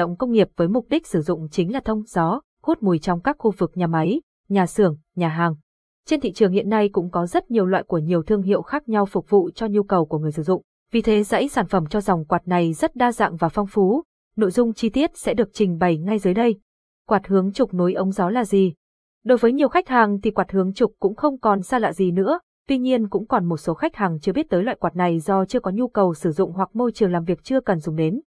động công nghiệp với mục đích sử dụng chính là thông gió, hút mùi trong các khu vực nhà máy, nhà xưởng, nhà hàng. Trên thị trường hiện nay cũng có rất nhiều loại của nhiều thương hiệu khác nhau phục vụ cho nhu cầu của người sử dụng. Vì thế dãy sản phẩm cho dòng quạt này rất đa dạng và phong phú. Nội dung chi tiết sẽ được trình bày ngay dưới đây. Quạt hướng trục nối ống gió là gì? Đối với nhiều khách hàng thì quạt hướng trục cũng không còn xa lạ gì nữa, tuy nhiên cũng còn một số khách hàng chưa biết tới loại quạt này do chưa có nhu cầu sử dụng hoặc môi trường làm việc chưa cần dùng đến.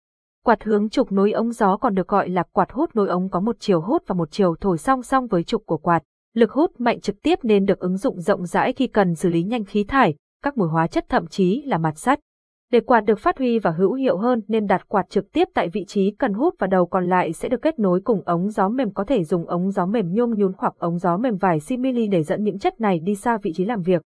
Quạt hướng trục nối ống gió còn được gọi là quạt hút nối ống có một chiều hút và một chiều thổi song song với trục của quạt. Lực hút mạnh trực tiếp nên được ứng dụng rộng rãi khi cần xử lý nhanh khí thải, các mùi hóa chất thậm chí là mặt sắt. Để quạt được phát huy và hữu hiệu hơn nên đặt quạt trực tiếp tại vị trí cần hút và đầu còn lại sẽ được kết nối cùng ống gió mềm có thể dùng ống gió mềm nhôm nhún hoặc ống gió mềm vải simili để dẫn những chất này đi xa vị trí làm việc.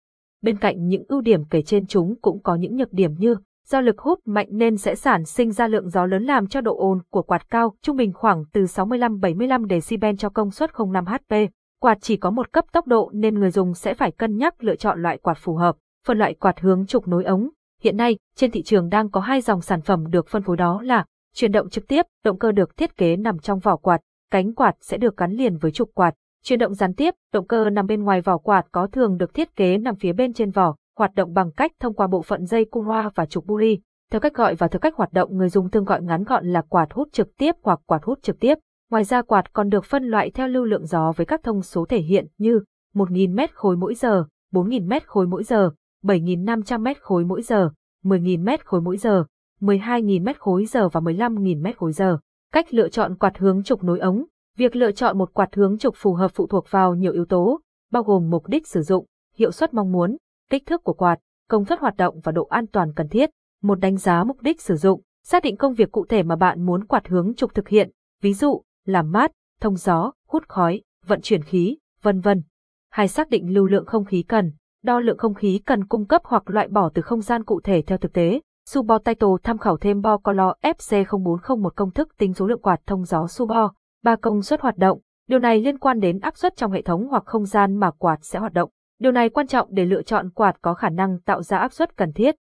Bên cạnh những ưu điểm kể trên chúng cũng có những nhược điểm như do lực hút mạnh nên sẽ sản sinh ra lượng gió lớn làm cho độ ồn của quạt cao, trung bình khoảng từ 65-75 decibel cho công suất 05 HP. Quạt chỉ có một cấp tốc độ nên người dùng sẽ phải cân nhắc lựa chọn loại quạt phù hợp. Phân loại quạt hướng trục nối ống. Hiện nay, trên thị trường đang có hai dòng sản phẩm được phân phối đó là chuyển động trực tiếp, động cơ được thiết kế nằm trong vỏ quạt, cánh quạt sẽ được gắn liền với trục quạt. Chuyển động gián tiếp, động cơ nằm bên ngoài vỏ quạt có thường được thiết kế nằm phía bên trên vỏ, hoạt động bằng cách thông qua bộ phận dây cung hoa và trục buri. Theo cách gọi và theo cách hoạt động người dùng thường gọi ngắn gọn là quạt hút trực tiếp hoặc quạt hút trực tiếp. Ngoài ra quạt còn được phân loại theo lưu lượng gió với các thông số thể hiện như 1.000 mét khối mỗi giờ, 4.000 mét khối mỗi giờ, 7.500 mét khối mỗi giờ, 10.000 mét khối mỗi giờ, 12.000 mét khối giờ và 15.000 mét khối giờ. Cách lựa chọn quạt hướng trục nối ống. Việc lựa chọn một quạt hướng trục phù hợp phụ thuộc vào nhiều yếu tố, bao gồm mục đích sử dụng, hiệu suất mong muốn, kích thước của quạt, công suất hoạt động và độ an toàn cần thiết. Một đánh giá mục đích sử dụng, xác định công việc cụ thể mà bạn muốn quạt hướng trục thực hiện, ví dụ, làm mát, thông gió, hút khói, vận chuyển khí, vân vân. Hai xác định lưu lượng không khí cần, đo lượng không khí cần cung cấp hoặc loại bỏ từ không gian cụ thể theo thực tế. Subo Title tham khảo thêm Bo Color FC0401 công thức tính số lượng quạt thông gió Subo, ba công suất hoạt động. Điều này liên quan đến áp suất trong hệ thống hoặc không gian mà quạt sẽ hoạt động. Điều này quan trọng để lựa chọn quạt có khả năng tạo ra áp suất cần thiết.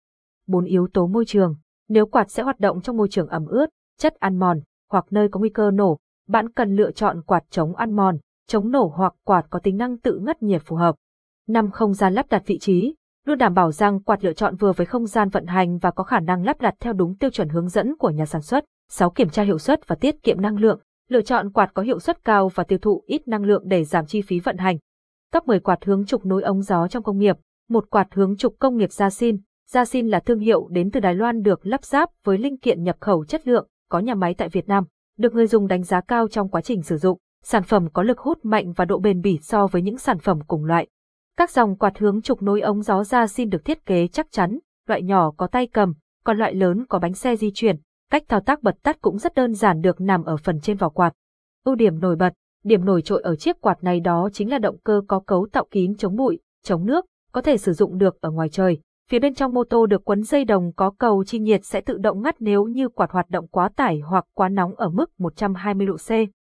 Bốn yếu tố môi trường. Nếu quạt sẽ hoạt động trong môi trường ẩm ướt, chất ăn mòn, hoặc nơi có nguy cơ nổ, bạn cần lựa chọn quạt chống ăn mòn, chống nổ hoặc quạt có tính năng tự ngắt nhiệt phù hợp. Năm không gian lắp đặt vị trí, luôn đảm bảo rằng quạt lựa chọn vừa với không gian vận hành và có khả năng lắp đặt theo đúng tiêu chuẩn hướng dẫn của nhà sản xuất. 6. Kiểm tra hiệu suất và tiết kiệm năng lượng. Lựa chọn quạt có hiệu suất cao và tiêu thụ ít năng lượng để giảm chi phí vận hành. Top 10 quạt hướng trục nối ống gió trong công nghiệp. Một quạt hướng trục công nghiệp Jasin. Jasin là thương hiệu đến từ Đài Loan được lắp ráp với linh kiện nhập khẩu chất lượng, có nhà máy tại Việt Nam, được người dùng đánh giá cao trong quá trình sử dụng. Sản phẩm có lực hút mạnh và độ bền bỉ so với những sản phẩm cùng loại. Các dòng quạt hướng trục nối ống gió Jasin được thiết kế chắc chắn, loại nhỏ có tay cầm, còn loại lớn có bánh xe di chuyển. Cách thao tác bật tắt cũng rất đơn giản được nằm ở phần trên vỏ quạt. Ưu điểm nổi bật, Điểm nổi trội ở chiếc quạt này đó chính là động cơ có cấu tạo kín chống bụi, chống nước, có thể sử dụng được ở ngoài trời. Phía bên trong mô tô được quấn dây đồng có cầu chi nhiệt sẽ tự động ngắt nếu như quạt hoạt động quá tải hoặc quá nóng ở mức 120 độ C.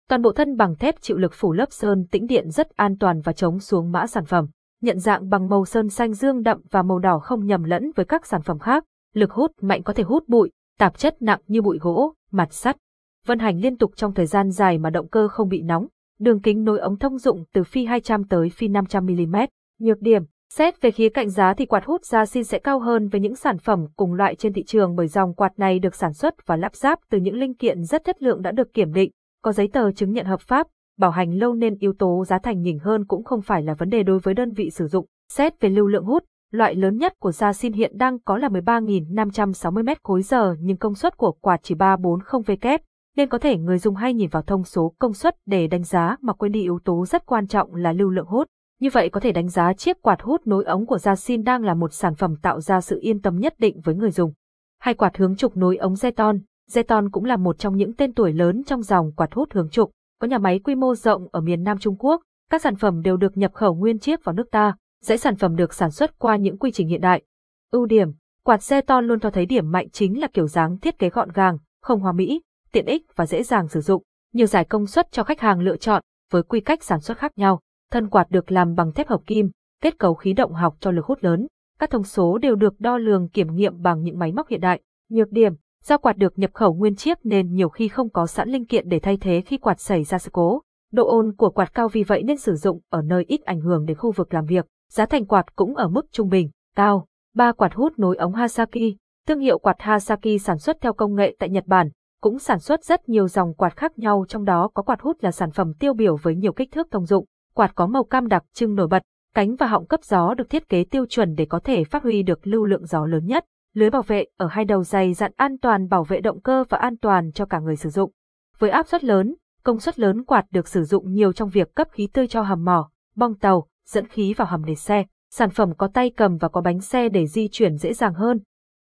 Toàn bộ thân bằng thép chịu lực phủ lớp sơn tĩnh điện rất an toàn và chống xuống mã sản phẩm. Nhận dạng bằng màu sơn xanh dương đậm và màu đỏ không nhầm lẫn với các sản phẩm khác. Lực hút mạnh có thể hút bụi, tạp chất nặng như bụi gỗ, mặt sắt. Vận hành liên tục trong thời gian dài mà động cơ không bị nóng, đường kính nối ống thông dụng từ phi 200 tới phi 500 mm. Nhược điểm, xét về khía cạnh giá thì quạt hút Yasin sẽ cao hơn với những sản phẩm cùng loại trên thị trường bởi dòng quạt này được sản xuất và lắp ráp từ những linh kiện rất chất lượng đã được kiểm định, có giấy tờ chứng nhận hợp pháp, bảo hành lâu nên yếu tố giá thành nhỉnh hơn cũng không phải là vấn đề đối với đơn vị sử dụng. Xét về lưu lượng hút, loại lớn nhất của Yasin hiện đang có là 13.560 m khối giờ nhưng công suất của quạt chỉ 340 W, nên có thể người dùng hay nhìn vào thông số công suất để đánh giá mà quên đi yếu tố rất quan trọng là lưu lượng hút. Như vậy có thể đánh giá chiếc quạt hút nối ống của Yasin đang là một sản phẩm tạo ra sự yên tâm nhất định với người dùng. Hai quạt hướng trục nối ống Zeton, Zeton cũng là một trong những tên tuổi lớn trong dòng quạt hút hướng trục, có nhà máy quy mô rộng ở miền Nam Trung Quốc, các sản phẩm đều được nhập khẩu nguyên chiếc vào nước ta, dãy sản phẩm được sản xuất qua những quy trình hiện đại. Ưu điểm, quạt Zeton luôn cho thấy điểm mạnh chính là kiểu dáng thiết kế gọn gàng, không hoa mỹ, tiện ích và dễ dàng sử dụng, nhiều giải công suất cho khách hàng lựa chọn với quy cách sản xuất khác nhau. Thân quạt được làm bằng thép hợp kim, kết cấu khí động học cho lực hút lớn. Các thông số đều được đo lường kiểm nghiệm bằng những máy móc hiện đại. Nhược điểm, Do quạt được nhập khẩu nguyên chiếc nên nhiều khi không có sẵn linh kiện để thay thế khi quạt xảy ra sự cố. Độ ôn của quạt cao vì vậy nên sử dụng ở nơi ít ảnh hưởng đến khu vực làm việc. Giá thành quạt cũng ở mức trung bình, cao. Ba quạt hút nối ống Hasaki. Thương hiệu quạt Hasaki sản xuất theo công nghệ tại Nhật Bản, cũng sản xuất rất nhiều dòng quạt khác nhau trong đó có quạt hút là sản phẩm tiêu biểu với nhiều kích thước thông dụng. Quạt có màu cam đặc trưng nổi bật, cánh và họng cấp gió được thiết kế tiêu chuẩn để có thể phát huy được lưu lượng gió lớn nhất. Lưới bảo vệ ở hai đầu dày dặn an toàn bảo vệ động cơ và an toàn cho cả người sử dụng. Với áp suất lớn, công suất lớn quạt được sử dụng nhiều trong việc cấp khí tươi cho hầm mỏ, bong tàu, dẫn khí vào hầm để xe. Sản phẩm có tay cầm và có bánh xe để di chuyển dễ dàng hơn.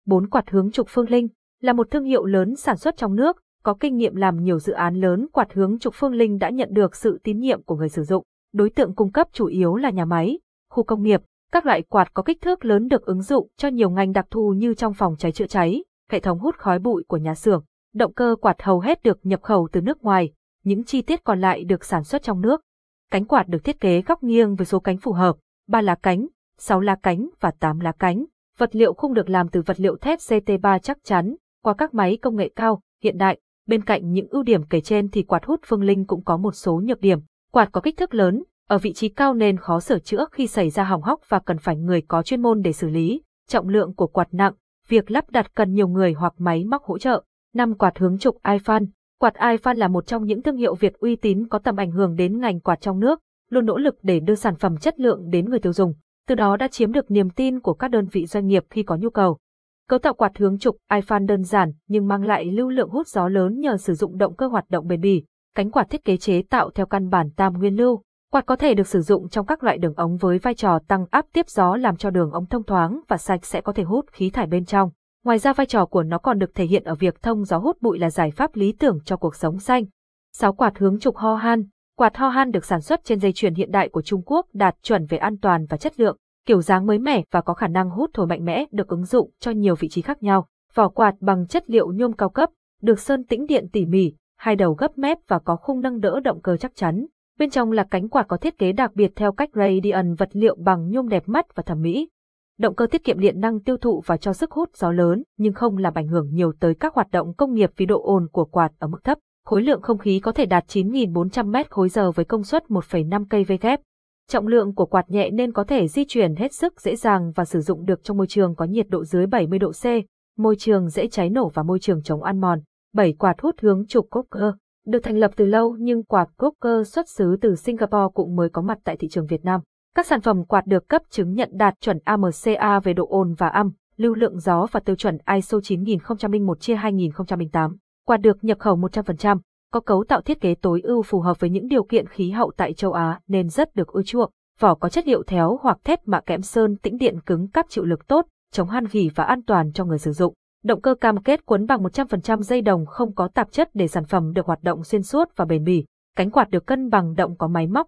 Bốn quạt hướng trục Phương Linh là một thương hiệu lớn sản xuất trong nước, có kinh nghiệm làm nhiều dự án lớn quạt hướng trục Phương Linh đã nhận được sự tín nhiệm của người sử dụng. Đối tượng cung cấp chủ yếu là nhà máy, khu công nghiệp, các loại quạt có kích thước lớn được ứng dụng cho nhiều ngành đặc thù như trong phòng cháy chữa cháy, hệ thống hút khói bụi của nhà xưởng. Động cơ quạt hầu hết được nhập khẩu từ nước ngoài, những chi tiết còn lại được sản xuất trong nước. Cánh quạt được thiết kế góc nghiêng với số cánh phù hợp, 3 lá cánh, 6 lá cánh và 8 lá cánh. Vật liệu khung được làm từ vật liệu thép CT3 chắc chắn, qua các máy công nghệ cao, hiện đại. Bên cạnh những ưu điểm kể trên thì quạt hút Phương Linh cũng có một số nhược điểm. Quạt có kích thước lớn, ở vị trí cao nên khó sửa chữa khi xảy ra hỏng hóc và cần phải người có chuyên môn để xử lý. Trọng lượng của quạt nặng, việc lắp đặt cần nhiều người hoặc máy móc hỗ trợ. Năm quạt hướng trục iPhone. Quạt iPhone là một trong những thương hiệu Việt uy tín có tầm ảnh hưởng đến ngành quạt trong nước, luôn nỗ lực để đưa sản phẩm chất lượng đến người tiêu dùng. Từ đó đã chiếm được niềm tin của các đơn vị doanh nghiệp khi có nhu cầu. Cấu tạo quạt hướng trục iPhone đơn giản nhưng mang lại lưu lượng hút gió lớn nhờ sử dụng động cơ hoạt động bền bỉ. Cánh quạt thiết kế chế tạo theo căn bản tam nguyên lưu, Quạt có thể được sử dụng trong các loại đường ống với vai trò tăng áp tiếp gió làm cho đường ống thông thoáng và sạch sẽ có thể hút khí thải bên trong. Ngoài ra vai trò của nó còn được thể hiện ở việc thông gió hút bụi là giải pháp lý tưởng cho cuộc sống xanh. 6 quạt hướng trục ho han. Quạt ho han được sản xuất trên dây chuyền hiện đại của Trung Quốc đạt chuẩn về an toàn và chất lượng, kiểu dáng mới mẻ và có khả năng hút thổi mạnh mẽ được ứng dụng cho nhiều vị trí khác nhau. Vỏ quạt bằng chất liệu nhôm cao cấp, được sơn tĩnh điện tỉ mỉ, hai đầu gấp mép và có khung nâng đỡ động cơ chắc chắn. Bên trong là cánh quạt có thiết kế đặc biệt theo cách Radian vật liệu bằng nhôm đẹp mắt và thẩm mỹ. Động cơ tiết kiệm điện năng tiêu thụ và cho sức hút gió lớn nhưng không làm ảnh hưởng nhiều tới các hoạt động công nghiệp vì độ ồn của quạt ở mức thấp. Khối lượng không khí có thể đạt 9.400 mét khối giờ với công suất 1,5 cây kW. Trọng lượng của quạt nhẹ nên có thể di chuyển hết sức dễ dàng và sử dụng được trong môi trường có nhiệt độ dưới 70 độ C, môi trường dễ cháy nổ và môi trường chống ăn mòn. 7 quạt hút hướng trục Coker được thành lập từ lâu nhưng quạt Crocker xuất xứ từ Singapore cũng mới có mặt tại thị trường Việt Nam. Các sản phẩm quạt được cấp chứng nhận đạt chuẩn AMCA về độ ồn và âm, lưu lượng gió và tiêu chuẩn ISO 9001-2008. Quạt được nhập khẩu 100%, có cấu tạo thiết kế tối ưu phù hợp với những điều kiện khí hậu tại châu Á nên rất được ưa chuộng. Vỏ có chất liệu thép hoặc thép mạ kẽm sơn tĩnh điện cứng cáp chịu lực tốt, chống han gỉ và an toàn cho người sử dụng. Động cơ cam kết quấn bằng 100% dây đồng không có tạp chất để sản phẩm được hoạt động xuyên suốt và bền bỉ. Cánh quạt được cân bằng động có máy móc,